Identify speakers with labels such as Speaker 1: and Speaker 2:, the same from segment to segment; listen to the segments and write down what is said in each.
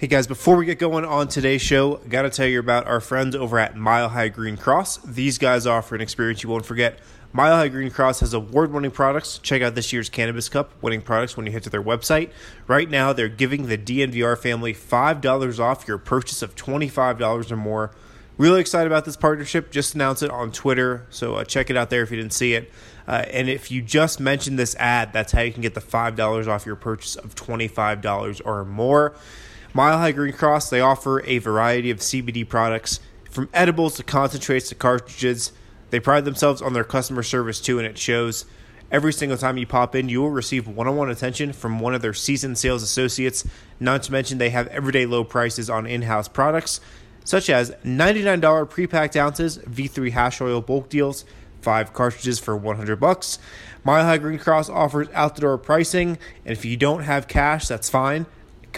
Speaker 1: Hey guys, before we get going on today's show, got to tell you about our friends over at Mile High Green Cross. These guys offer an experience you won't forget. Mile High Green Cross has award winning products. Check out this year's Cannabis Cup winning products when you head to their website. Right now, they're giving the DNVR family $5 off your purchase of $25 or more. Really excited about this partnership. Just announced it on Twitter, so uh, check it out there if you didn't see it. Uh, and if you just mentioned this ad, that's how you can get the $5 off your purchase of $25 or more. Mile High Green Cross, they offer a variety of CBD products from edibles to concentrates to cartridges. They pride themselves on their customer service too, and it shows. Every single time you pop in, you will receive one on one attention from one of their seasoned sales associates. Not to mention, they have everyday low prices on in house products, such as $99 pre packed ounces, V3 hash oil bulk deals, five cartridges for 100 bucks. Mile High Green Cross offers out the door pricing, and if you don't have cash, that's fine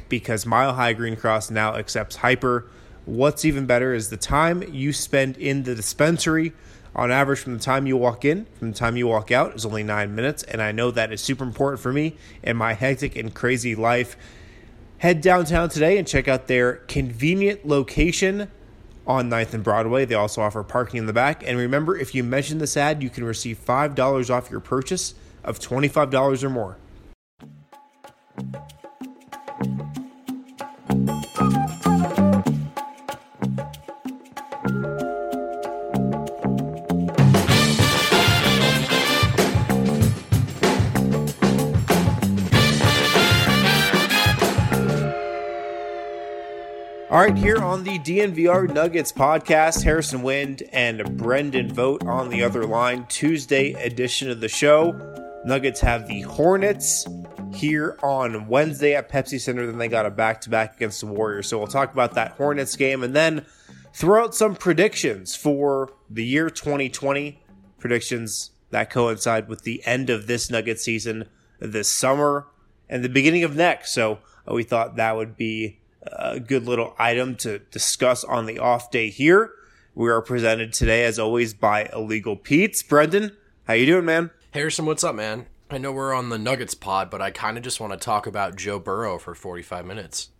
Speaker 1: because Mile High Green Cross now accepts Hyper. What's even better is the time you spend in the dispensary. On average, from the time you walk in, from the time you walk out, is only nine minutes, and I know that is super important for me in my hectic and crazy life. Head downtown today and check out their convenient location on 9th and Broadway. They also offer parking in the back. And remember, if you mention this ad, you can receive $5 off your purchase of $25 or more. Right, here on the DNVR Nuggets podcast, Harrison Wind and Brendan Vogt on the other line. Tuesday edition of the show. Nuggets have the Hornets here on Wednesday at Pepsi Center. Then they got a back to back against the Warriors. So we'll talk about that Hornets game and then throw out some predictions for the year 2020. Predictions that coincide with the end of this Nugget season this summer and the beginning of next. So we thought that would be a good little item to discuss on the off day here. We are presented today, as always, by Illegal Pete's. Brendan, how you doing, man?
Speaker 2: Harrison, what's up, man? I know we're on the Nuggets pod, but I kind of just want to talk about Joe Burrow for 45 minutes.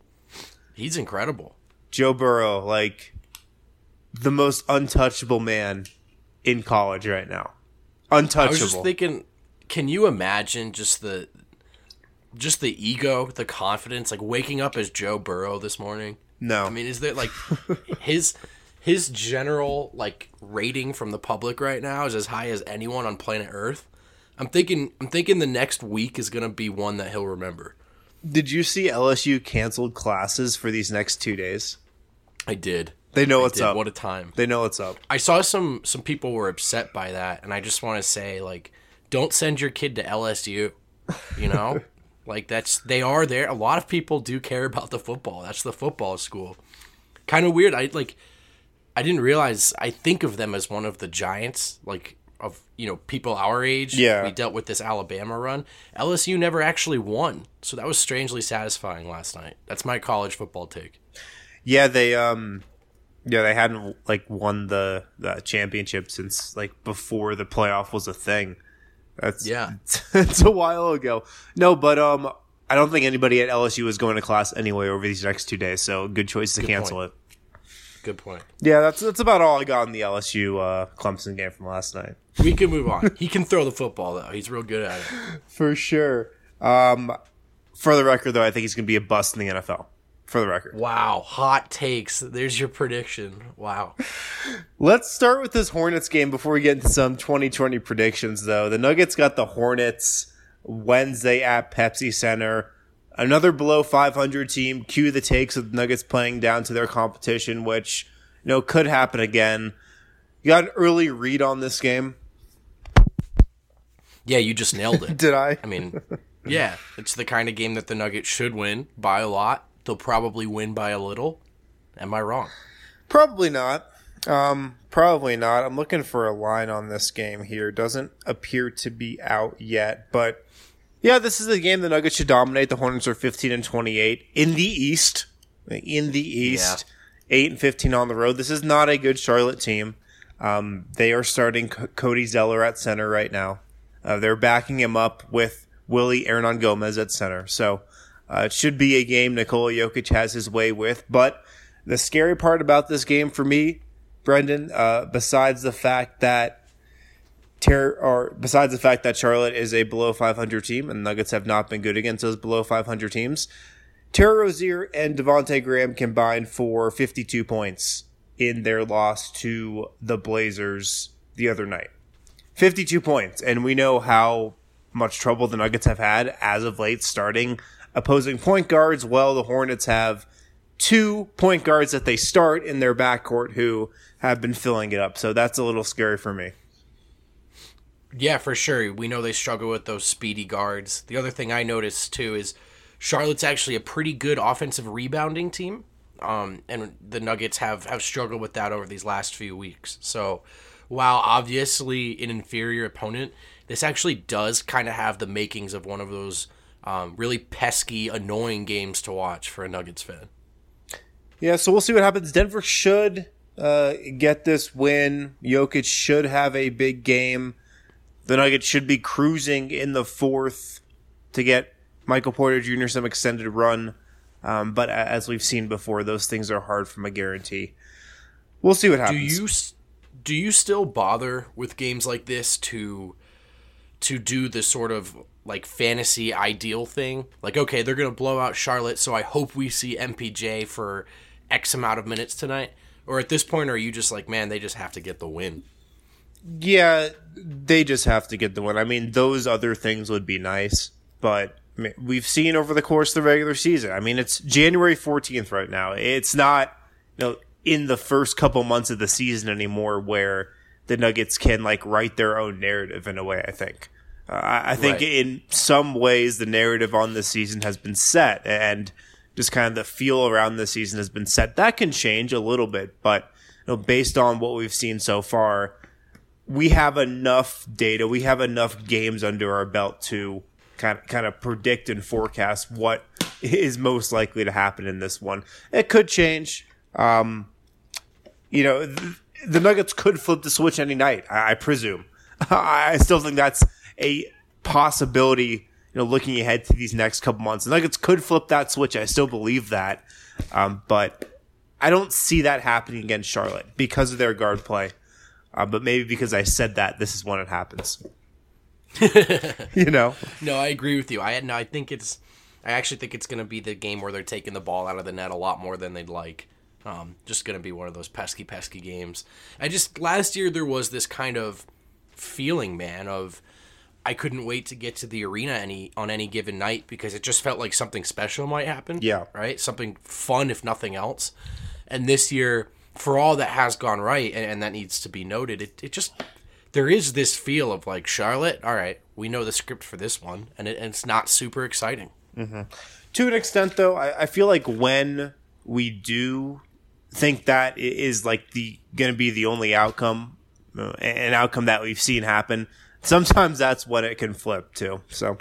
Speaker 2: He's incredible.
Speaker 1: Joe Burrow, like the most untouchable man in college right now. Untouchable. I was
Speaker 2: just thinking, can you imagine just the just the ego, the confidence, like waking up as Joe Burrow this morning.
Speaker 1: No,
Speaker 2: I mean, is there like his his general like rating from the public right now is as high as anyone on planet Earth. I'm thinking I'm thinking the next week is gonna be one that he'll remember.
Speaker 1: Did you see LSU canceled classes for these next two days?
Speaker 2: I did.
Speaker 1: They know what's up.
Speaker 2: What a time.
Speaker 1: They know what's up.
Speaker 2: I saw some some people were upset by that, and I just want to say like, don't send your kid to LSU. You know, Like that's they are there. A lot of people do care about the football. That's the football school. Kind of weird. I like I didn't realize I think of them as one of the giants like of, you know, people our age.
Speaker 1: Yeah.
Speaker 2: We dealt with this Alabama run. LSU never actually won. So that was strangely satisfying last night. That's my college football take.
Speaker 1: Yeah, they um yeah, they hadn't like won the, the championship since like before the playoff was a thing. That's
Speaker 2: yeah.
Speaker 1: It's, a while ago. No, but um, I don't think anybody at LSU is going to class anyway over these next two days. So good choice to good cancel
Speaker 2: point.
Speaker 1: it.
Speaker 2: Good point.
Speaker 1: Yeah, that's that's about all I got in the LSU uh, Clemson game from last night.
Speaker 2: We can move on. he can throw the football though. He's real good at it.
Speaker 1: For sure. Um, for the record, though, I think he's going to be a bust in the NFL for the record.
Speaker 2: Wow, hot takes. There's your prediction. Wow.
Speaker 1: Let's start with this Hornets game before we get into some 2020 predictions, though. The Nuggets got the Hornets Wednesday at Pepsi Center. Another below 500 team. Cue the takes of the Nuggets playing down to their competition, which you know could happen again. You got an early read on this game.
Speaker 2: Yeah, you just nailed it.
Speaker 1: Did I?
Speaker 2: I mean, yeah, it's the kind of game that the Nuggets should win by a lot they'll probably win by a little. Am I wrong?
Speaker 1: Probably not. Um, probably not. I'm looking for a line on this game here. Doesn't appear to be out yet, but yeah, this is a game the Nuggets should dominate. The Hornets are 15 and 28 in the East. In the East, yeah. 8 and 15 on the road. This is not a good Charlotte team. Um, they are starting C- Cody Zeller at center right now. Uh, they're backing him up with Willie Willy Hernangomez at center. So Uh, it should be a game Nikola Jokic has his way with. But the scary part about this game for me, Brendan, uh, besides the fact that Ter- or besides the fact that Charlotte is a below 500 team and Nuggets have not been good against those below 500 teams, Terry Rozier and Devonte Graham combined for 52 points in their loss to the Blazers the other night. 52 points, and we know how much trouble the Nuggets have had as of late starting opposing point guards. Well, the Hornets have two point guards that they start in their backcourt who have been filling it up. So that's a little scary for me.
Speaker 2: Yeah, for sure. We know they struggle with those speedy guards. The other thing I noticed too is Charlotte's actually a pretty good offensive rebounding team. Um, and the Nuggets have, have struggled with that over these last few weeks. So, while obviously an inferior opponent, this actually does kind of have the makings of one of those um, really pesky, annoying games to watch for a Nuggets fan.
Speaker 1: Yeah, so we'll see what happens. Denver should uh, get this win. Jokic should have a big game. The Nuggets should be cruising in the fourth to get Michael Porter Jr. some extended run. Um, but as we've seen before, those things are hard from a guarantee. We'll see what happens.
Speaker 2: Do you do you still bother with games like this to to do the sort of like fantasy ideal thing? Like, okay, they're gonna blow out Charlotte, so I hope we see MPJ for X amount of minutes tonight. Or at this point, are you just like, man, they just have to get the win?
Speaker 1: Yeah, they just have to get the win. I mean, those other things would be nice, but we've seen over the course of the regular season. I mean, it's January 14th right now. It's not, you know, in the first couple months of the season anymore where the Nuggets can like write their own narrative in a way, I think. Uh, I think right. in some ways the narrative on this season has been set and just kind of the feel around this season has been set. That can change a little bit, but you know, based on what we've seen so far, we have enough data, we have enough games under our belt to kind of kind of predict and forecast what is most likely to happen in this one. It could change. Um, you know, the, the, Nuggets could flip the switch any night. I, I presume. I still think that's a possibility. You know, looking ahead to these next couple months, the Nuggets could flip that switch. I still believe that, um, but I don't see that happening against Charlotte because of their guard play. Uh, but maybe because I said that, this is when it happens. you know.
Speaker 2: No, I agree with you. I no, I think it's. I actually think it's going to be the game where they're taking the ball out of the net a lot more than they'd like. Um, just going to be one of those pesky, pesky games. I just last year there was this kind of feeling, man, of I couldn't wait to get to the arena any on any given night because it just felt like something special might happen.
Speaker 1: Yeah,
Speaker 2: right. Something fun, if nothing else. And this year, for all that has gone right, and, and that needs to be noted, it, it just there is this feel of like Charlotte. All right, we know the script for this one, and, it, and it's not super exciting.
Speaker 1: Mm-hmm. To an extent, though, I, I feel like when we do think that is like the going to be the only outcome, uh, an outcome that we've seen happen. Sometimes that's when it can flip too. So.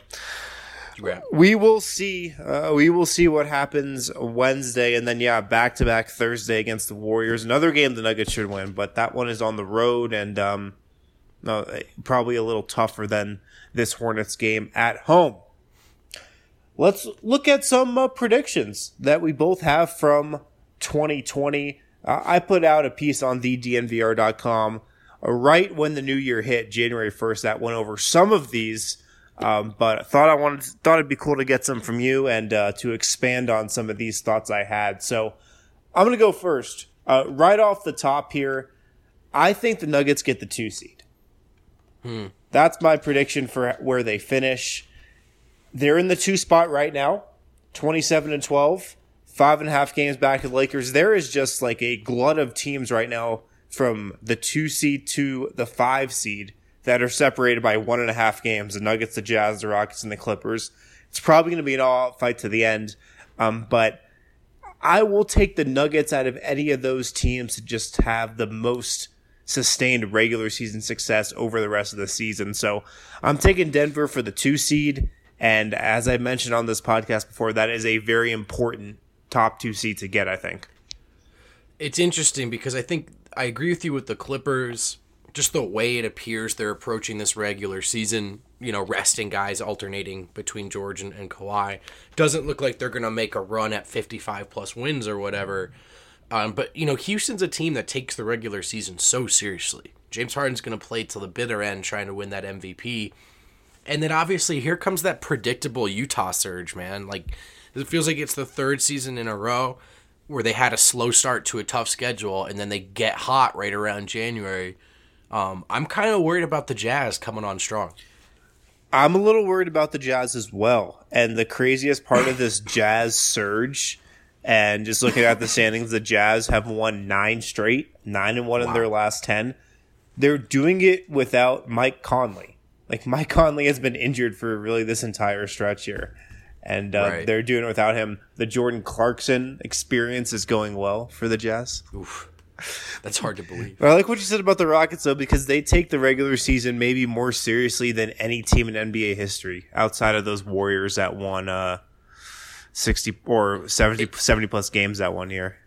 Speaker 1: Yeah. We will see. Uh, we will see what happens Wednesday, and then yeah, back to back Thursday against the Warriors. Another game the Nuggets should win, but that one is on the road, and um, no, probably a little tougher than this Hornets game at home. Let's look at some uh, predictions that we both have from 2020. Uh, I put out a piece on thednvr.com right when the new year hit, January 1st, that went over some of these. Um, but thought I wanted thought it'd be cool to get some from you and uh, to expand on some of these thoughts I had. So I'm gonna go first. Uh, right off the top here, I think the Nuggets get the two seed. Hmm. That's my prediction for where they finish. They're in the two spot right now, 27 and 12, five and a half games back of the Lakers. There is just like a glut of teams right now from the two seed to the five seed that are separated by one and a half games. The Nuggets, the Jazz, the Rockets, and the Clippers. It's probably going to be an all out fight to the end. Um, but I will take the Nuggets out of any of those teams to just have the most sustained regular season success over the rest of the season. So I'm taking Denver for the two seed. And as I mentioned on this podcast before, that is a very important top two seed to get, I think.
Speaker 2: It's interesting because I think I agree with you with the Clippers just the way it appears they're approaching this regular season, you know, resting guys alternating between George and, and Kawhi, doesn't look like they're going to make a run at 55 plus wins or whatever. Um, but, you know, Houston's a team that takes the regular season so seriously. James Harden's going to play till the bitter end trying to win that MVP. And then obviously here comes that predictable Utah surge, man. Like, it feels like it's the third season in a row where they had a slow start to a tough schedule and then they get hot right around January. Um, I'm kind of worried about the Jazz coming on strong.
Speaker 1: I'm a little worried about the Jazz as well. And the craziest part of this Jazz surge, and just looking at the standings, the Jazz have won nine straight, nine and one wow. in their last ten. They're doing it without Mike Conley. Like Mike Conley has been injured for really this entire stretch here, and uh, right. they're doing it without him. The Jordan Clarkson experience is going well for the Jazz. Oof.
Speaker 2: That's hard to believe.
Speaker 1: I like what you said about the Rockets though, because they take the regular season maybe more seriously than any team in NBA history, outside of those Warriors that won uh, sixty or 70, 70 plus games that one year.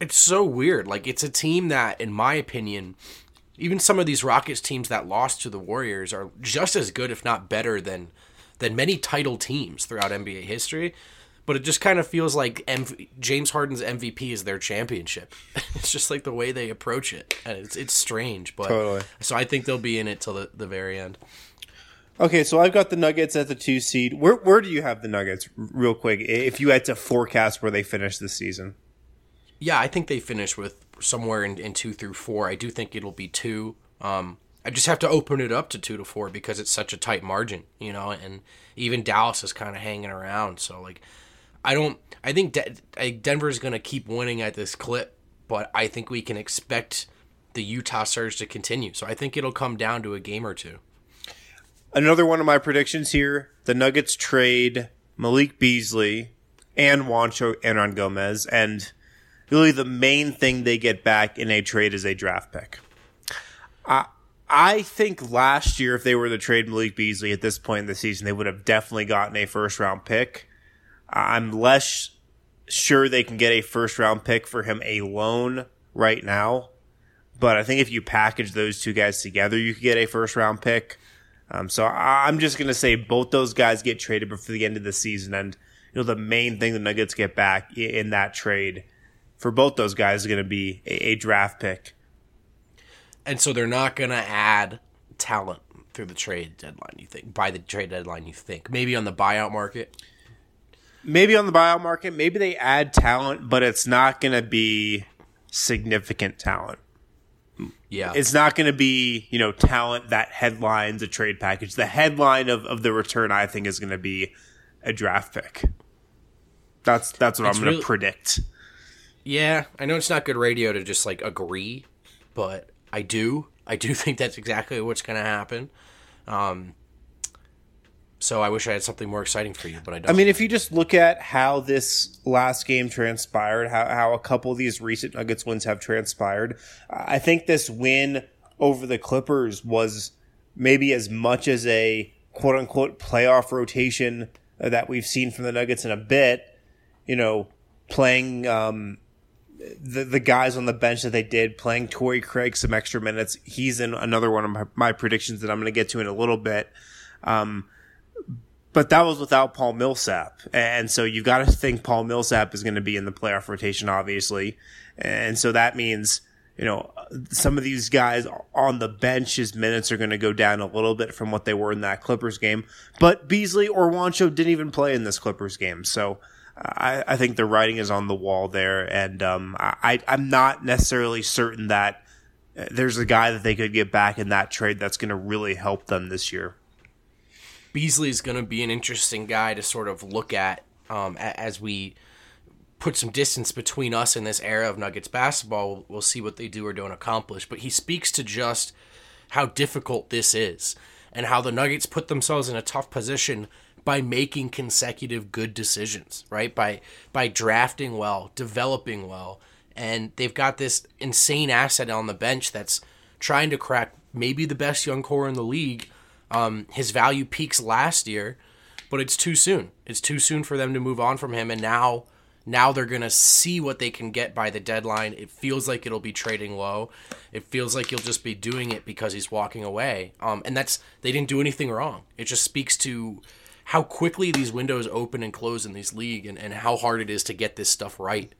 Speaker 2: It's so weird. Like it's a team that, in my opinion, even some of these Rockets teams that lost to the Warriors are just as good, if not better, than than many title teams throughout NBA history but it just kind of feels like M- James Harden's MVP is their championship. it's just like the way they approach it, and it's it's strange. But totally. so I think they'll be in it till the, the very end.
Speaker 1: Okay, so I've got the Nuggets at the two seed. Where where do you have the Nuggets, real quick? If you had to forecast where they finish this season,
Speaker 2: yeah, I think they finish with somewhere in, in two through four. I do think it'll be two. Um, I just have to open it up to two to four because it's such a tight margin, you know, and even Dallas is kind of hanging around. So like, I don't. I think De- Denver's going to keep winning at this clip, but I think we can expect the Utah surge to continue. So I think it'll come down to a game or two.
Speaker 1: Another one of my predictions here: the Nuggets trade Malik Beasley and Wancho Juancho Hernangomez, and really the main thing they get back in a trade is a draft pick. I I think last year, if they were to trade Malik Beasley at this point in the season, they would have definitely gotten a first round pick. I'm less sure they can get a first round pick for him alone right now. But I think if you package those two guys together, you could get a first round pick. Um, so I'm just going to say both those guys get traded before the end of the season. And, you know, the main thing the Nuggets get back in that trade for both those guys is going to be a, a draft pick.
Speaker 2: And so they're not going to add talent through the trade deadline, you think? By the trade deadline, you think? Maybe on the buyout market?
Speaker 1: maybe on the buyout market, maybe they add talent, but it's not going to be significant talent.
Speaker 2: Yeah.
Speaker 1: It's not going to be, you know, talent that headlines a trade package. The headline of, of the return, I think, is going to be a draft pick. That's that's what it's I'm going to really, predict.
Speaker 2: Yeah, I know it's not good radio to just like agree, but I do. I do think that's exactly what's going to happen. Um, so I wish I had something more exciting for you, but I don't.
Speaker 1: I mean, if you just look at how this last game transpired, how, how a couple of these recent Nuggets wins have transpired, I think this win over the Clippers was maybe as much as a quote unquote playoff rotation that we've seen from the Nuggets in a bit. You know, playing um, the the guys on the bench that they did, playing Torrey Craig some extra minutes. He's in another one of my, my predictions that I'm going to get to in a little bit. Um, but that was without Paul Millsap. And so you've got to think Paul Millsap is going to be in the playoff rotation, obviously. And so that means, you know, some of these guys on the bench's minutes are going to go down a little bit from what they were in that Clippers game. But Beasley or Juancho didn't even play in this Clippers game. So I, I think the writing is on the wall there. And um, I, I'm not necessarily certain that there's a guy that they could get back in that trade that's going to really help them this year.
Speaker 2: Beasley's going to be an interesting guy to sort of look at um, as we put some distance between us and this era of Nuggets basketball. We'll see what they do or don't accomplish. But he speaks to just how difficult this is and how the Nuggets put themselves in a tough position by making consecutive good decisions, right? By by drafting well, developing well, and they've got this insane asset on the bench that's trying to crack maybe the best young core in the league um, his value peaks last year, but it's too soon. It's too soon for them to move on from him, and now Now they're to see what they can get by the deadline. It feels like it'll be trading low. It feels like you'll just be doing it because he's walking away. Um, and that's they didn't do anything wrong. It just speaks to how quickly these windows open and close in this league and, and how hard it is to get this stuff right.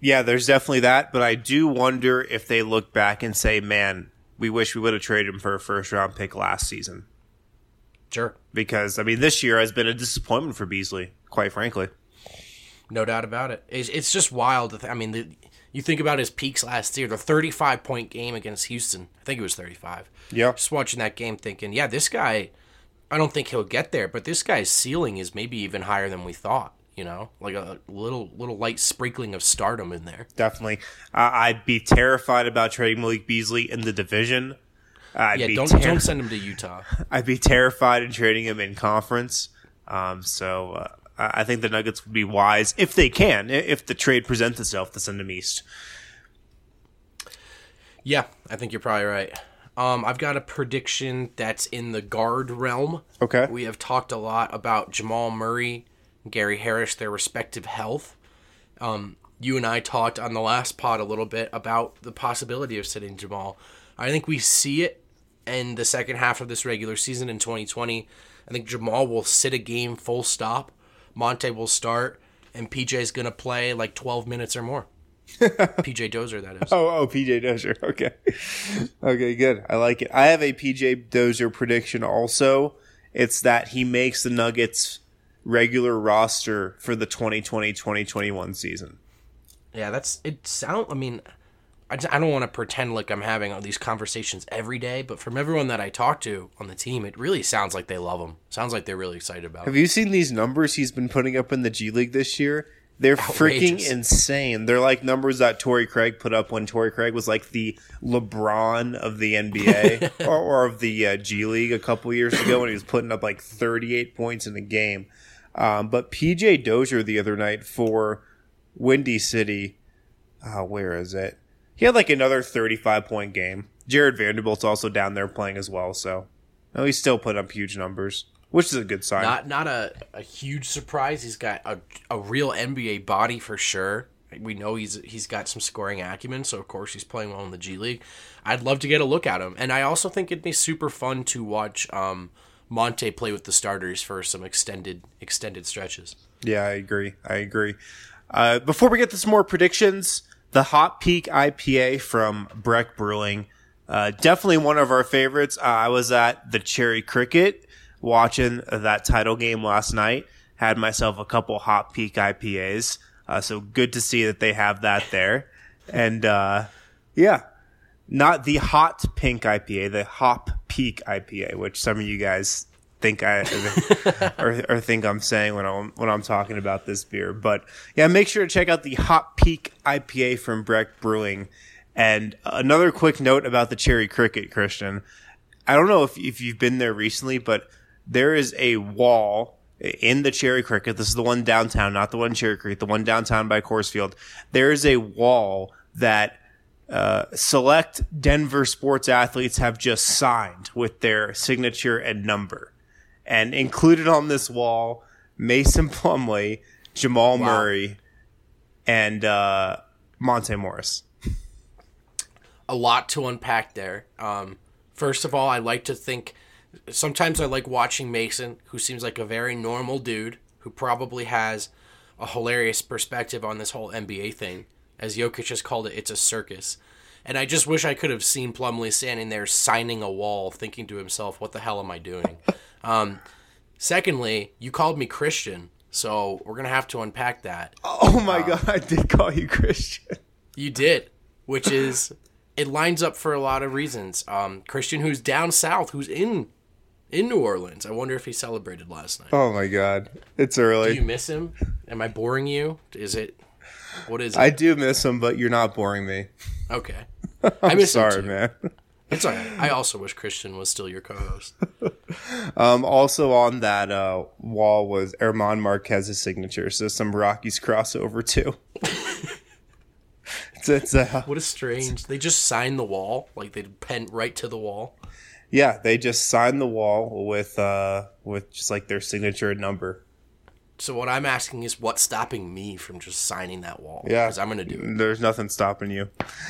Speaker 1: Yeah, there's definitely that, but I do wonder if they look back and say, "Man, we wish we would have traded him for a first round pick last season."
Speaker 2: Sure.
Speaker 1: Because I mean, this year has been a disappointment for Beasley, quite frankly.
Speaker 2: No doubt about it. It's, it's just wild. Th- I mean, the, you think about his peaks last year, the 35 point game against Houston. I think it was 35.
Speaker 1: Yeah.
Speaker 2: Just watching that game thinking, yeah, this guy, I don't think he'll get there, but this guy's ceiling is maybe even higher than we thought. You know, like a little little light sprinkling of stardom in there.
Speaker 1: Definitely. Uh, I'd be terrified about trading Malik Beasley in the division. I'd
Speaker 2: yeah,
Speaker 1: be
Speaker 2: don't
Speaker 1: ter-
Speaker 2: don't send him to Utah.
Speaker 1: I'd be terrified in trading him in conference. Um, so uh, I think the Nuggets would be wise if they can, if the trade presents itself to send him east.
Speaker 2: Yeah, I think you're probably right. Um, I've got a prediction that's in the guard realm.
Speaker 1: Okay.
Speaker 2: We have talked a lot about Jamal Murray, Gary Harris, their respective health. Um, you and I talked on the last pod a little bit about the possibility of sitting Jamal. I think we see it in the second half of this regular season in 2020. I think Jamal will sit a game full stop. Monte will start, and PJ is going to play like 12 minutes or more. PJ Dozier, that is.
Speaker 1: Oh, oh, PJ Dozier. Okay. okay, good. I like it. I have a PJ Dozier prediction also. It's that he makes the Nuggets regular roster for the 2020-2021 season.
Speaker 2: Yeah, that's it. Sound. I mean, I, I don't want to pretend like I'm having all these conversations every day, but from everyone that I talk to on the team, it really sounds like they love him. Sounds like they're really excited about him.
Speaker 1: Have
Speaker 2: him.
Speaker 1: you seen these numbers he's been putting up in the G League this year? They're freaking insane. They're like numbers that Torrey Craig put up when Torrey Craig was like the LeBron of the NBA or, or of the uh, G League a couple years ago when he was putting up like 38 points in a game. Um, but PJ Dozier the other night for Windy City, uh, where is it? He had like another 35 point game. Jarred Vanderbilt's also down there playing as well. So, no, he's still putting up huge numbers, which is a good sign.
Speaker 2: Not not a, a huge surprise. He's got a, a real NBA body for sure. We know he's he's got some scoring acumen, so of course he's playing well in the G League. I'd love to get a look at him, and I also think it'd be super fun to watch um, Monte play with the starters for some extended extended stretches.
Speaker 1: Yeah, I agree. I agree. Uh, before we get to some more predictions, the Hop Peak IPA from Breck Brewing, uh, definitely one of our favorites. Uh, I was at the Cherry Cricket watching that title game last night. Had myself a couple Hop Peak IPAs, uh, so good to see that they have that there. And uh, yeah, not the Hot Pink IPA, the Hop Peak IPA, which some of you guys think I or, or think I'm saying when I'm when I'm talking about this beer. But yeah, make sure to check out the Hop Peak IPA from Breck Brewing. And another quick note about the Cherry Cricket, Christian. I don't know if if you've been there recently, but there is a wall in the Cherry Cricket. This is the one downtown, not the one in Cherry Creek, the one downtown by Coors Field. There is a wall that uh, select Denver sports athletes have just signed with their signature and number. And included on this wall, Mason Plumlee, Jamal Murray, and uh, Monte Morris.
Speaker 2: a lot to unpack there. Um, first of all, I like to think sometimes I like watching Mason, who seems like a very normal dude who probably has a hilarious perspective on this whole NBA thing. As Jokic has called it, it's a circus. And I just wish I could have seen Plumlee standing there signing a wall, thinking to himself, what the hell am I doing? um, secondly, you called me Christian, so we're going to have to unpack that.
Speaker 1: Oh my God, I did call you Christian.
Speaker 2: You did, which is it lines up for a lot of reasons. Um, Christian, who's down south, who's in in New Orleans. I wonder if he celebrated last night.
Speaker 1: Oh my God, it's early.
Speaker 2: Do you miss him? Am I boring you? Is it? What is it?
Speaker 1: I do miss him, but you're not boring me.
Speaker 2: okay.
Speaker 1: I'm
Speaker 2: I miss him
Speaker 1: sorry,
Speaker 2: too.
Speaker 1: man.
Speaker 2: It's all right. I also wish Christian was still your co-host.
Speaker 1: Um, also on that uh, wall was Germán Márquez's signature, so some Rockies crossover too. it's, it's uh,
Speaker 2: What a strange. They just signed the wall, like they pen right to the wall.
Speaker 1: Yeah, they just signed the wall with uh, with just like their signature and number.
Speaker 2: So what I'm asking is, what's stopping me from just signing that wall?
Speaker 1: Yeah,
Speaker 2: because I'm gonna do it.
Speaker 1: There's nothing stopping you.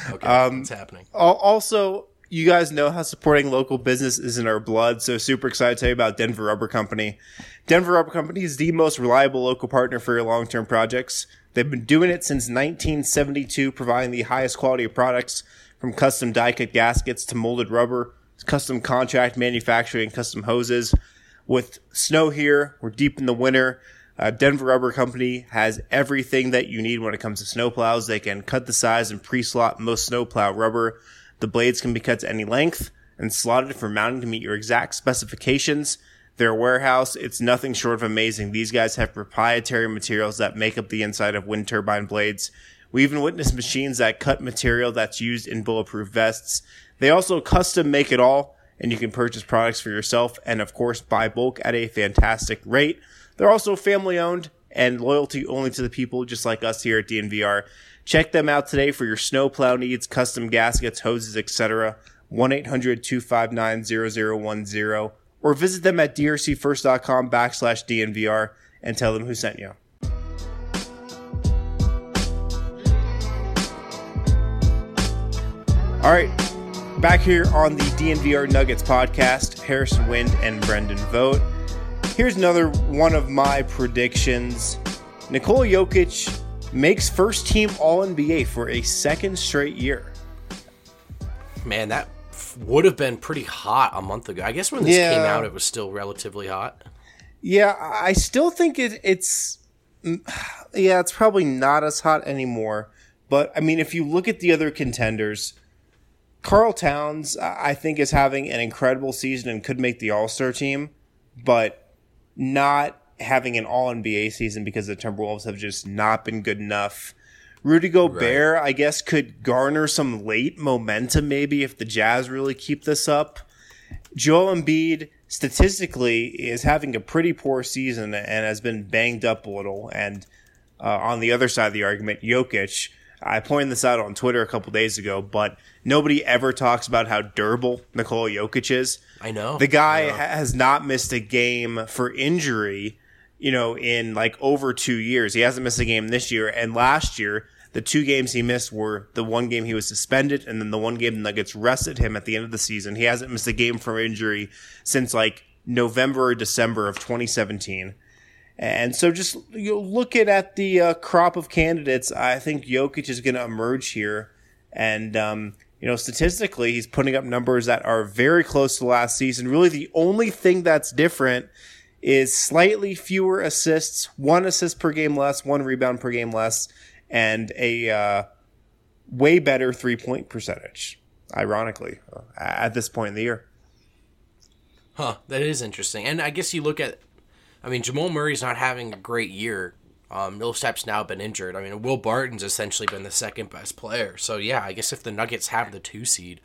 Speaker 2: Okay,
Speaker 1: Um,
Speaker 2: what's happening?
Speaker 1: Also, you guys know how supporting local business is in our blood, so super excited to tell you about Denver Rubber Company. Denver Rubber Company is the most reliable local partner for your long-term projects. They've been doing it since 1972, providing the highest quality of products from custom die-cut gaskets to molded rubber, custom contract manufacturing, custom hoses. With snow here, we're deep in the winter. Uh, Denver Rubber Company has everything that you need when it comes to snowplows. They can cut the size and pre-slot most snowplow rubber. The blades can be cut to any length and slotted for mounting to meet your exact specifications. Their warehouse, it's nothing short of amazing. These guys have proprietary materials that make up the inside of wind turbine blades. We even witnessed machines that cut material that's used in bulletproof vests. They also custom make it all, and you can purchase products for yourself and, of course, buy bulk at a fantastic rate. They're also family owned and loyalty only to the people just like us here at DNVR. Check them out today for your snowplow needs, custom gaskets, hoses, etc. 1-800-259-0010 or visit them at drcfirst.com backslash DNVR and tell them who sent you. All right, back here on the DNVR Nuggets podcast, Harrison Wind and Brendan Vogt. Here's another one of my predictions. Nikola Jokic makes first team All NBA for a second straight year.
Speaker 2: Man, that would have been pretty hot a month ago. I guess when this
Speaker 1: Yeah.
Speaker 2: came out, it was still relatively hot.
Speaker 1: Yeah, I still think it, it's mm, yeah, it's probably not as hot anymore. But I mean, if you look at the other contenders, Karl Towns, I think, is having an incredible season and could make the All Star team, but not having an All NBA season because the Timberwolves have just not been good enough. Rudy Gobert, I guess, could garner some late momentum maybe if the Jazz really keep this up. Joel Embiid statistically is having a pretty poor season and has been banged up a little. And uh, on the other side of the argument, Jokic, I pointed this out on Twitter a couple days ago, but nobody ever talks about how durable Nikola Jokic is.
Speaker 2: I know
Speaker 1: The guy
Speaker 2: know.
Speaker 1: has not missed a game for injury, you know, in like over two years. He hasn't missed a game this year. And last year, the two games he missed were the one game he was suspended and then the one game the Nuggets rested him at the end of the season. He hasn't missed a game from injury since like November or December of 2017. And so just you know, looking at the uh, crop of candidates, I think Jokic is going to emerge here. And, um, you know, statistically, he's putting up numbers that are very close to last season. Really, the only thing that's different is slightly fewer assists, one assist per game less, one rebound per game less, and a uh, way better three point percentage, ironically, uh, at this point in the year.
Speaker 2: Huh, that is interesting. And I guess you look at, I mean, Jamal Murray's not having a great year. Um, Millsap's now been injured. I mean, Will Barton's essentially been the second best player. So yeah, I guess if the Nuggets have the two seed,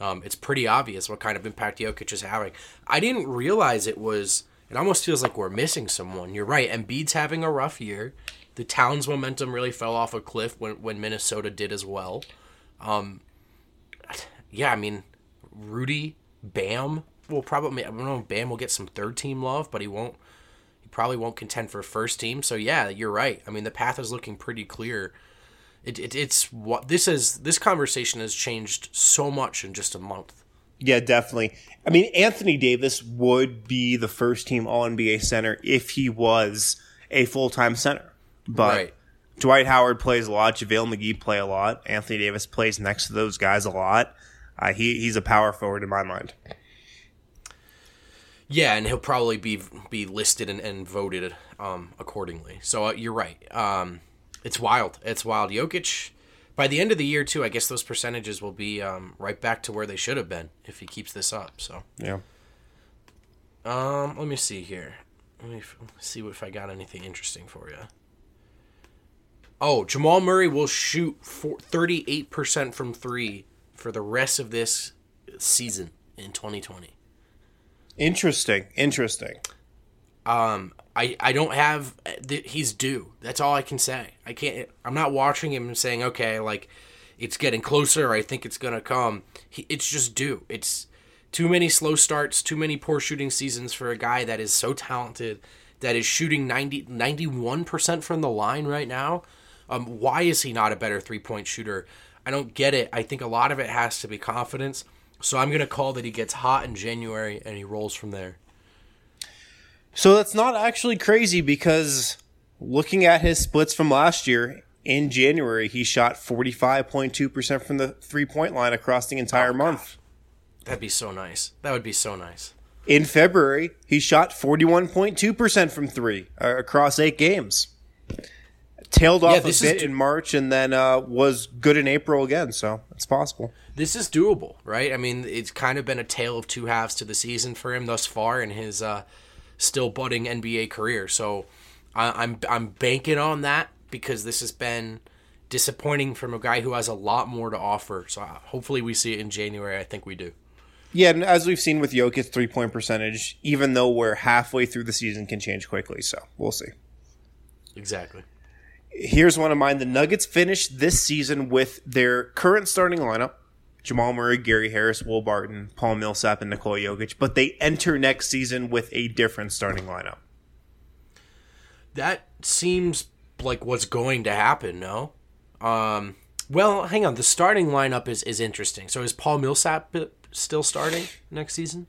Speaker 2: um, it's pretty obvious what kind of impact Jokic is having. I didn't realize it was. It almost feels like we're missing someone. You're right. Embiid's having a rough year. The Towns momentum really fell off a cliff when when Minnesota did as well. Um, yeah, I mean, Rudy, Bam will probably. I don't know. Bam will get some third team love, but he won't. Probably won't contend for first team. So yeah, you're right. I mean, the path is looking pretty clear. It, it it's what this is. This conversation has changed so much in just a month.
Speaker 1: Yeah, definitely. I mean, Anthony Davis would be the first team All NBA center if he was a full time center. But
Speaker 2: Right.
Speaker 1: Dwight Howard plays a lot. JaVale McGee play a lot. Anthony Davis plays next to those guys a lot. Uh, he he's a power forward in my mind.
Speaker 2: Yeah, and he'll probably be be listed and, and voted um, accordingly. So uh, you're right. Um, it's wild. It's wild. Jokic, by the end of the year too, I guess those percentages will be um, right back to where they should have been if he keeps this up. So
Speaker 1: Yeah.
Speaker 2: um, let me see here. Let me f- see if I got anything interesting for you. Oh, Jamal Murray will shoot for 38% from three for the rest of this season in 2020.
Speaker 1: Interesting. Interesting.
Speaker 2: Um, I I don't have he's due. That's all I can say. I can't. I'm not watching him and saying okay, like it's getting closer. I think it's gonna come. He, it's just due. It's too many slow starts, too many poor shooting seasons for a guy that is so talented that is shooting 90, 91% from the line right now. Um, why is he not a better three point shooter? I don't get it. I think a lot of it has to be confidence. So I'm going to call that he gets hot in January and he rolls from there.
Speaker 1: So that's not actually crazy because looking at his splits from last year, in January, he shot 45.2% from the three point line across the entire oh, month.
Speaker 2: That'd be so nice. That would be so nice.
Speaker 1: In February, he shot 41.2% from three uh, across eight games. Tailed off yeah, a bit do- in March and then uh, was good in April again, so it's possible.
Speaker 2: This is doable, right? I mean, it's kind of been a tale of two halves to the season for him thus far in his uh, still budding NBA career. So I- I'm I'm banking on that because this has been disappointing from a guy who has a lot more to offer. So uh, hopefully we see it in January. I think we do.
Speaker 1: Yeah, and as we've seen with Jokic three point percentage, even though we're halfway through the season, can change quickly. So we'll see.
Speaker 2: Exactly.
Speaker 1: Here's one of mine. The Nuggets finished this season with their current starting lineup: Jamal Murray, Gary Harris, Will Barton, Paul Millsap, and Nikola Jokic. But they enter next season with a different starting lineup.
Speaker 2: That seems like what's going to happen. No, um, well, hang on. The starting lineup is is interesting. So is Paul Millsap still starting next season?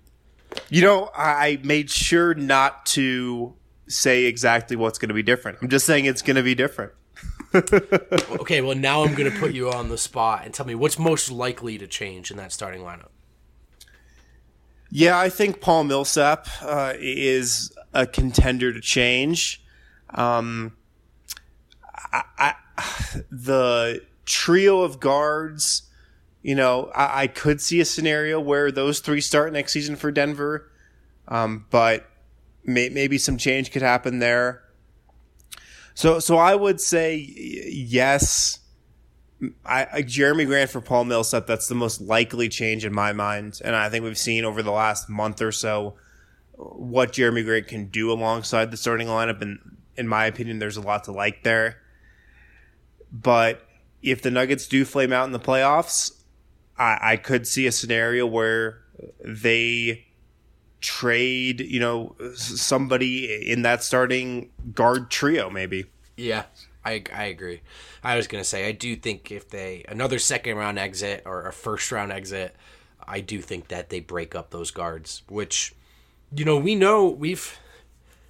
Speaker 1: You know, I made sure not to say exactly what's going to be different. I'm just saying it's going to be different.
Speaker 2: okay, well now I'm going to put you on the spot and tell me what's most likely to change in that starting lineup.
Speaker 1: Yeah, I think Paul Millsap uh, is a contender to change. Um, I, I, the trio of guards, you know, I, I, could see a scenario where those three start next season for Denver, um, but may, maybe some change could happen there. So, so I would say yes. I, I, Jerami Grant for Paul Millsap. That's the most likely change in my mind, and I think we've seen over the last month or so what Jerami Grant can do alongside the starting lineup, and in my opinion, there's a lot to like there. But if the Nuggets do flame out in the playoffs, I, I could see a scenario where they trade, you know, somebody in that starting guard trio, maybe.
Speaker 2: Yeah, I, I agree. I was gonna say I do think if they another second round exit or a first round exit, I do think that they break up those guards. Which, you know, we know we've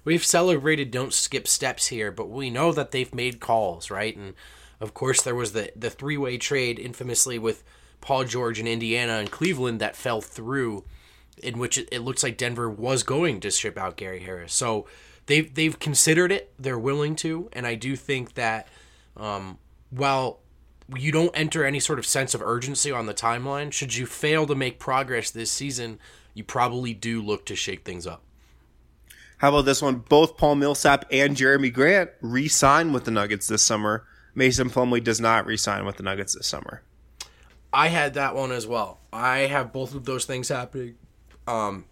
Speaker 2: we've celebrated don't skip steps here, but we know that they've made calls right and of course, there was the the three way trade infamously with Paul George in Indiana and Cleveland that fell through, in which it, it looks like Denver was going to ship out Gary Harris. So they've they've considered it. They're willing to, and I do think that um, while you don't enter any sort of sense of urgency on the timeline, should you fail to make progress this season, you probably do look to shake things up.
Speaker 1: How about this one? Both Paul Millsap and Jerami Grant re-sign with the Nuggets this summer. Mason Plumlee does not resign with the Nuggets this summer.
Speaker 2: I had that one as well. I have both of those things happening. Um,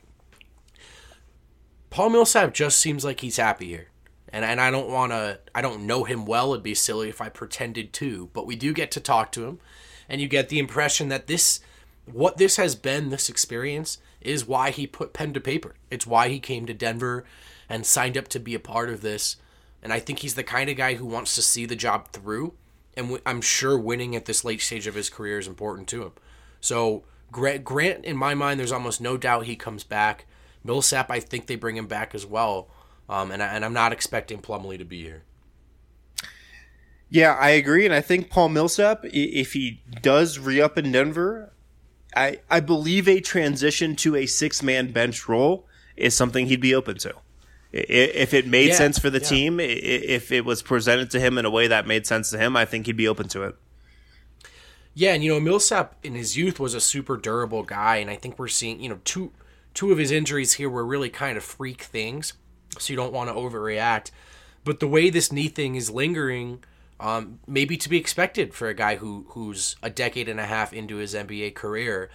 Speaker 2: Paul Millsap just seems like he's happy here. And, and I don't want to, I don't know him well. It'd be silly if I pretended to, but we do get to talk to him. And you get the impression that this, what this has been, this experience, is why he put pen to paper. It's why he came to Denver and signed up to be a part of this and I think he's the kind of guy who wants to see the job through. And I'm sure winning at this late stage of his career is important to him. So Grant, Grant, in my mind, there's almost no doubt he comes back. Millsap, I think they bring him back as well. Um, and, I, and I'm not expecting Plumlee to be here.
Speaker 1: Yeah, I agree, and I think Paul Millsap, if he does re up in Denver, I I believe a transition to a six man bench role is something he'd be open to if it made yeah, sense for the yeah. team, if it was presented to him in a way that made sense to him, I think he'd be open to it.
Speaker 2: Yeah, and you know Millsap in his youth was a super durable guy, and I think we're seeing you know two two of his injuries here were really kind of freak things, so you don't want to overreact. But the way this knee thing is lingering, um, maybe to be expected for a guy who who's a decade and a half into his NBA career,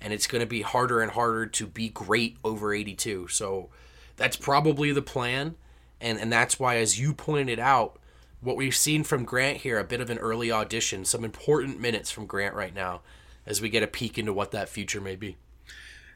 Speaker 2: and it's going to be harder and harder to be great over 82. So that's probably the plan. And, and that's why, as you pointed out, what we've seen from Grant here, a bit of an early audition, some important minutes from Grant right now as we get a peek into what that future may be.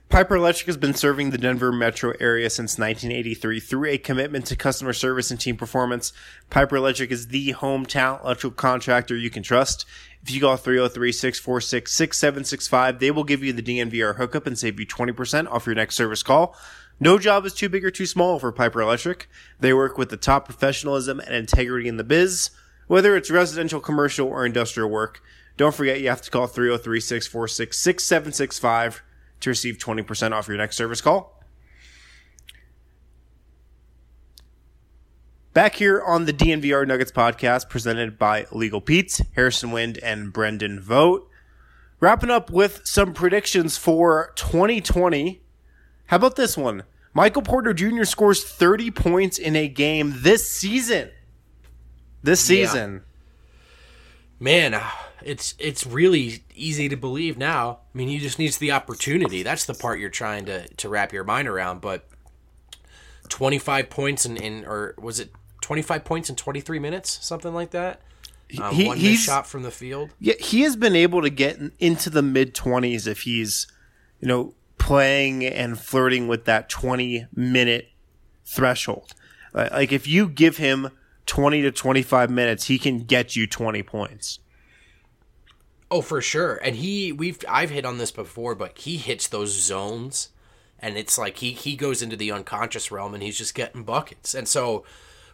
Speaker 1: Piper Electric has been serving the Denver metro area since 1983 through a commitment to customer service and team performance. Piper Electric is the hometown electrical contractor you can trust. If you call 303-646-6765, they will give you the DNVR hookup and save you 20% off your next service call. No job is too big or too small for Piper Electric. They work with the top professionalism and integrity in the biz, whether it's residential, commercial, or industrial work. Don't forget you have to call 303-646-6765 to receive 20% off your next service call. Back here on the DNVR Nuggets podcast presented by Legal Pete, Harrison Wind, and Brendan Vogt. Wrapping up with some predictions for 2020. How about this one? Michael Porter Jr. scores 30 points in a game this season. This season.
Speaker 2: Yeah. Man, it's it's really easy to believe now. I mean, he just needs the opportunity. That's the part you're trying to to wrap your mind around. But 25 points in, in or was it 25 points in 23 minutes, something like that? Um,
Speaker 1: He-
Speaker 2: one
Speaker 1: he's-
Speaker 2: shot from the field.
Speaker 1: Yeah, he has been able to get into the mid 20s if he's, you know, playing and flirting with that 20 minute threshold. Like if you give him 20 to 25 minutes, he can get you 20 points.
Speaker 2: Oh, for sure. And he we've I've hit on this before, but he hits those zones and it's like he he goes into the unconscious realm and he's just getting buckets. And so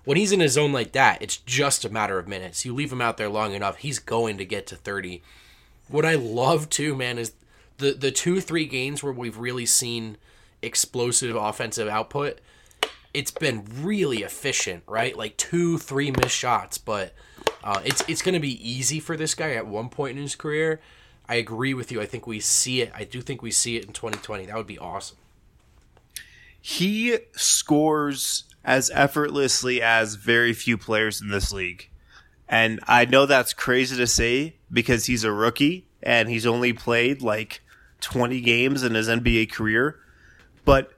Speaker 2: when he's in a zone like that, it's just a matter of minutes. You leave him out there long enough, he's going to get to 30. What I love too, man, is the the 2-3 games where we've really seen explosive offensive output. It's been really efficient, right? Like two, three missed shots, but uh, it's it's going to be easy for this guy at one point in his career. I agree with you. I think we see it. I do think we see it in 2020. That would be awesome.
Speaker 1: He scores as effortlessly as very few players in this league. And I know that's crazy to say because he's a rookie and he's only played like 20 games in his NBA career, but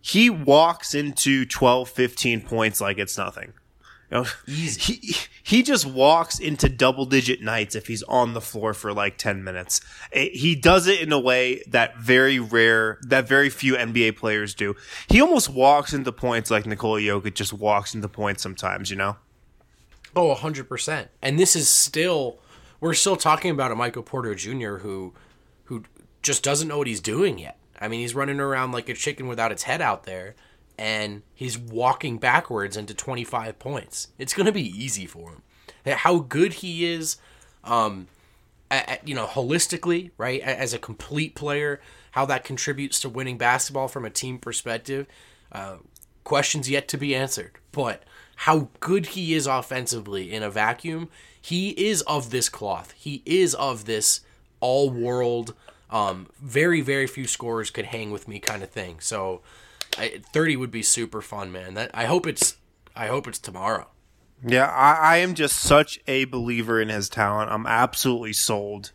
Speaker 1: he walks into 12, 15 points like it's nothing. You know. He he just walks into double digit nights if he's on the floor for like 10 minutes. Eh, He does it in a way that very rare, that very few NBA players do. He almost walks into points like Nikola Jokic just walks into points sometimes, you know?
Speaker 2: Oh, 100%. And this is still we're still talking about a Michael Porter Jr. who just doesn't know what he's doing yet. I mean, he's running around like a chicken without its head out there and he's walking backwards into 25 points. It's going to be easy for him. How good he is um a- a- you know, holistically, right? As a complete player, how that contributes to winning basketball from a team perspective. Uh, questions yet to be answered. But how good he is offensively in a vacuum, he is of this cloth. He is of this all world, um, very, very few scorers could hang with me kind of thing. So I, 30 would be super fun, man. That I hope it's I hope it's tomorrow.
Speaker 1: Yeah, I, I am just such a believer in his talent. I'm absolutely sold.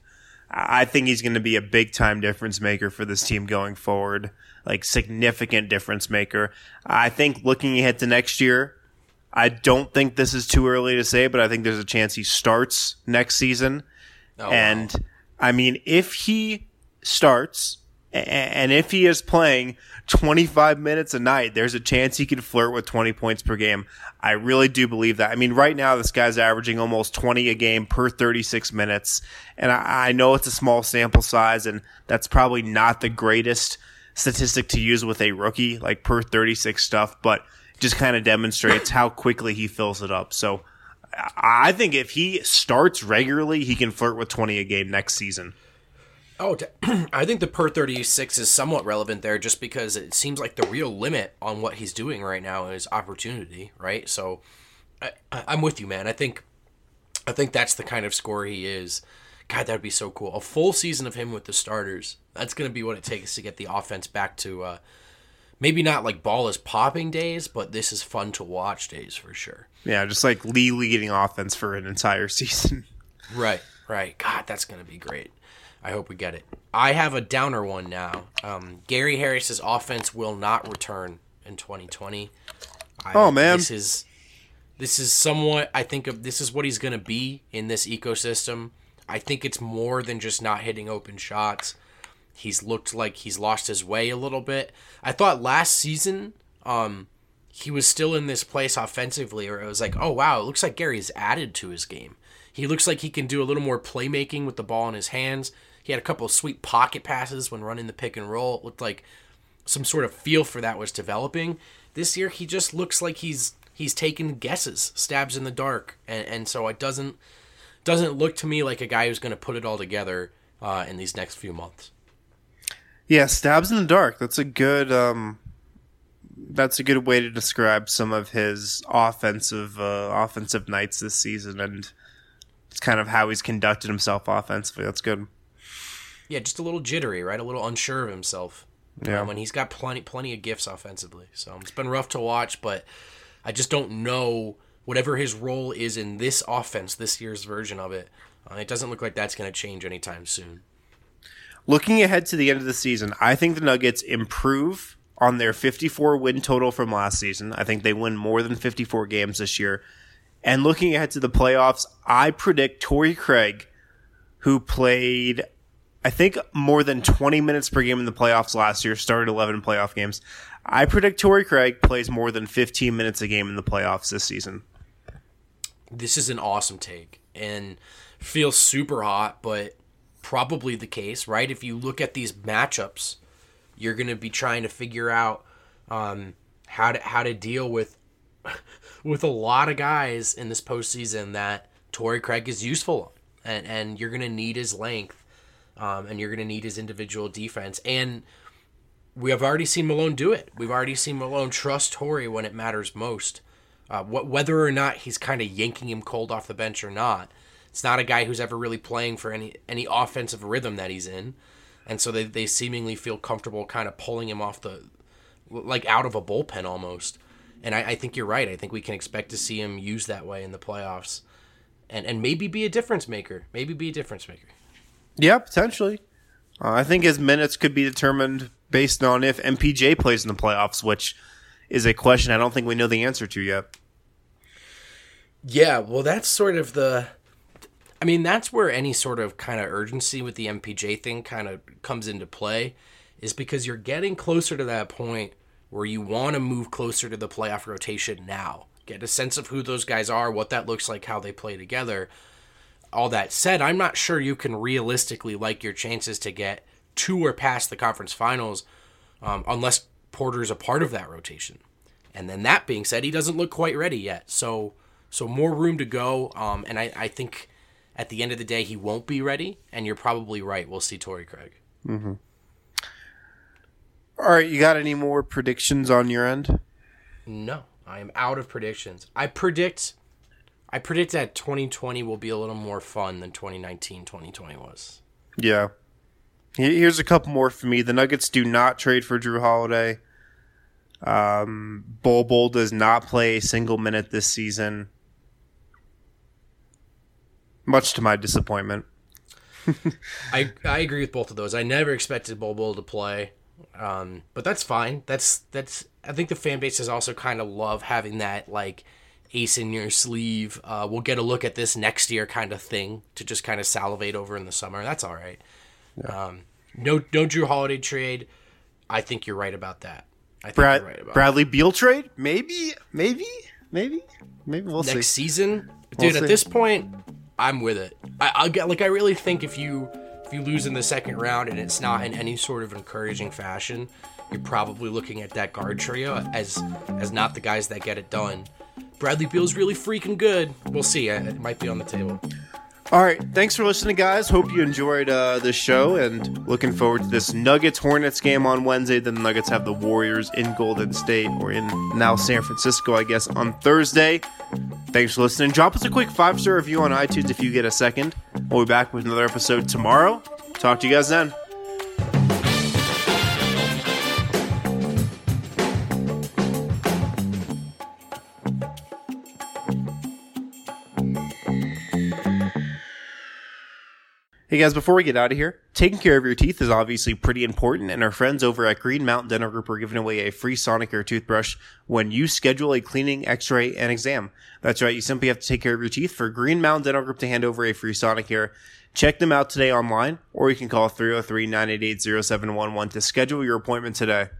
Speaker 1: I think he's going to be a big time difference maker for this team going forward, like significant difference maker. I think looking ahead to next year, I don't think this is too early to say, but I think there's a chance he starts next season.
Speaker 2: Oh, wow.
Speaker 1: and I mean, if he starts and if he is playing 25 minutes a night, there's a chance he could flirt with 20 points per game. I really do believe that. I mean, right now, this guy's averaging almost 20 a game per 36 minutes. And I, I know it's a small sample size, and that's probably not the greatest statistic to use with a rookie, like per 36 stuff, but just kind of demonstrates how quickly he fills it up. So I I think if he starts regularly, he can flirt with 20 a game next season.
Speaker 2: Oh, I think the per 36 is somewhat relevant there just because it seems like the real limit on what he's doing right now is opportunity, right? So I, I- I'm with you, man. I think I think that's the kind of score he is. God, that would be so cool. A full season of him with the starters. That's going to be what it takes to get the offense back to uh, maybe not like ball is popping days, but this is fun to watch days for sure.
Speaker 1: Yeah, just like Lee leading offense for an entire season.
Speaker 2: Right, right. God, that's going to be great. I hope we get it. I have a downer one now. Um, Gary Harris's offense will not return in 2020. I,
Speaker 1: Oh, man.
Speaker 2: this is this is somewhat. I think of this is what he's going to be in this ecosystem. I think it's more than just not hitting open shots. He's looked like he's lost his way a little bit. I thought last season, um, he was still in this place offensively, where it was like, oh wow, it looks like Gary's added to his game. He looks like he can do a little more playmaking with the ball in his hands. He had a couple of sweet pocket passes when running the pick and roll. It looked like some sort of feel for that was developing. This year, he just looks like he's he's taking guesses, stabs in the dark, and, and so it doesn't doesn't look to me like a guy who's going to put it all together uh, in these next few months.
Speaker 1: Yeah, stabs in the dark. That's a good um, that's a good way to describe some of his offensive uh, offensive nights this season, and it's kind of how he's conducted himself offensively. That's good.
Speaker 2: Yeah, just a little jittery, right? A little unsure of himself. Yeah, um, when he's got plenty plenty of gifts offensively. So it's been rough to watch, but I just don't know whatever his role is in this offense, this year's version of it. Uh, it doesn't look like that's going to change anytime soon.
Speaker 1: Looking ahead to the end of the season, I think the Nuggets improve on their 54 win total from last season. I think they win more than 54 games this year. And looking ahead to the playoffs, I predict Torrey Craig, who played, I think, more than 20 minutes per game in the playoffs last year, started 11 playoff games. I predict Torrey Craig plays more than 15 minutes a game in the playoffs this season.
Speaker 2: This is an awesome take and feels super hot, but probably the case, right? If you look at these matchups, you're going to be trying to figure out um, how to how to deal with with a lot of guys in this postseason that Torrey Craig is useful on, and and you're going to need his length, um, and you're going to need his individual defense, and we have already seen Malone do it. We've already seen Malone trust Torrey when it matters most. Uh, wh- whether or not he's kind of yanking him cold off the bench or not, it's not a guy who's ever really playing for any any offensive rhythm that he's in, and so they they seemingly feel comfortable kind of pulling him off the like out of a bullpen almost. And I, I think you're right. I think we can expect to see him used that way in the playoffs, and and maybe be a difference maker. Maybe be a difference maker.
Speaker 1: Yeah, potentially. Uh, I think his minutes could be determined based on if MPJ plays in the playoffs, which is a question I don't think we know the answer to yet.
Speaker 2: Yeah, well, that's sort of the. I mean, that's where any sort of kind of urgency with the MPJ thing kind of comes into play, is because you're getting closer to that point where you want to move closer to the playoff rotation now. Get a sense of who those guys are, what that looks like, how they play together. All that said, I'm not sure you can realistically like your chances to get to or past the conference finals um, unless Porter's a part of that rotation. And then that being said, he doesn't look quite ready yet. So so more room to go. Um, and I, I think at the end of the day, he won't be ready. And you're probably right. We'll see Torrey Craig.
Speaker 1: Mm-hmm. All right, you got any more predictions on your end?
Speaker 2: No, I am out of predictions. I predict I predict that 2020 will be a little more fun than 2019 2020 was.
Speaker 1: Yeah. Here's a couple more for me. The Nuggets do not trade for Jrue Holiday. Um, Bol Bol does not play a single minute this season, much to my disappointment.
Speaker 2: I I agree with both of those. I never expected Bol Bol to play, um, but that's fine. That's that's. I think the fan base is also kind of love having that like ace in your sleeve. Uh, we'll get a look at this next year kind of thing to just kind of salivate over in the summer. That's all right. Yeah. Um, no, no Jrue Holiday trade. I think you're right about that. I think
Speaker 1: Brad,
Speaker 2: you're right about
Speaker 1: Bradley Beal trade? Maybe, maybe, maybe, maybe we'll
Speaker 2: next
Speaker 1: see.
Speaker 2: season, dude. We'll at this point, I'm with it. I, I'll get like I really think if you if you lose in the second round and it's not in any sort of encouraging fashion, you're probably looking at that guard trio as as not the guys that get it done. Bradley Beal's really freaking good. We'll see. It might be on the table.
Speaker 1: All right. Thanks for listening, guys. Hope you enjoyed uh, this show and looking forward to this Nuggets Hornets game on Wednesday. Then the Nuggets have the Warriors in Golden State or in now San Francisco, I guess, on Thursday. Thanks for listening. Drop us a quick five star review on iTunes if you get a second. We'll be back with another episode tomorrow. Talk to you guys then. Hey guys, before we get out of here, taking care of your teeth is obviously pretty important, and our friends over at Green Mountain Dental Group are giving away a free Sonicare toothbrush when you schedule a cleaning, x-ray, and exam. That's right, you simply have to take care of your teeth for Green Mountain Dental Group to hand over a free Sonicare. Check them out today online, or you can call 303-988-0711 to schedule your appointment today.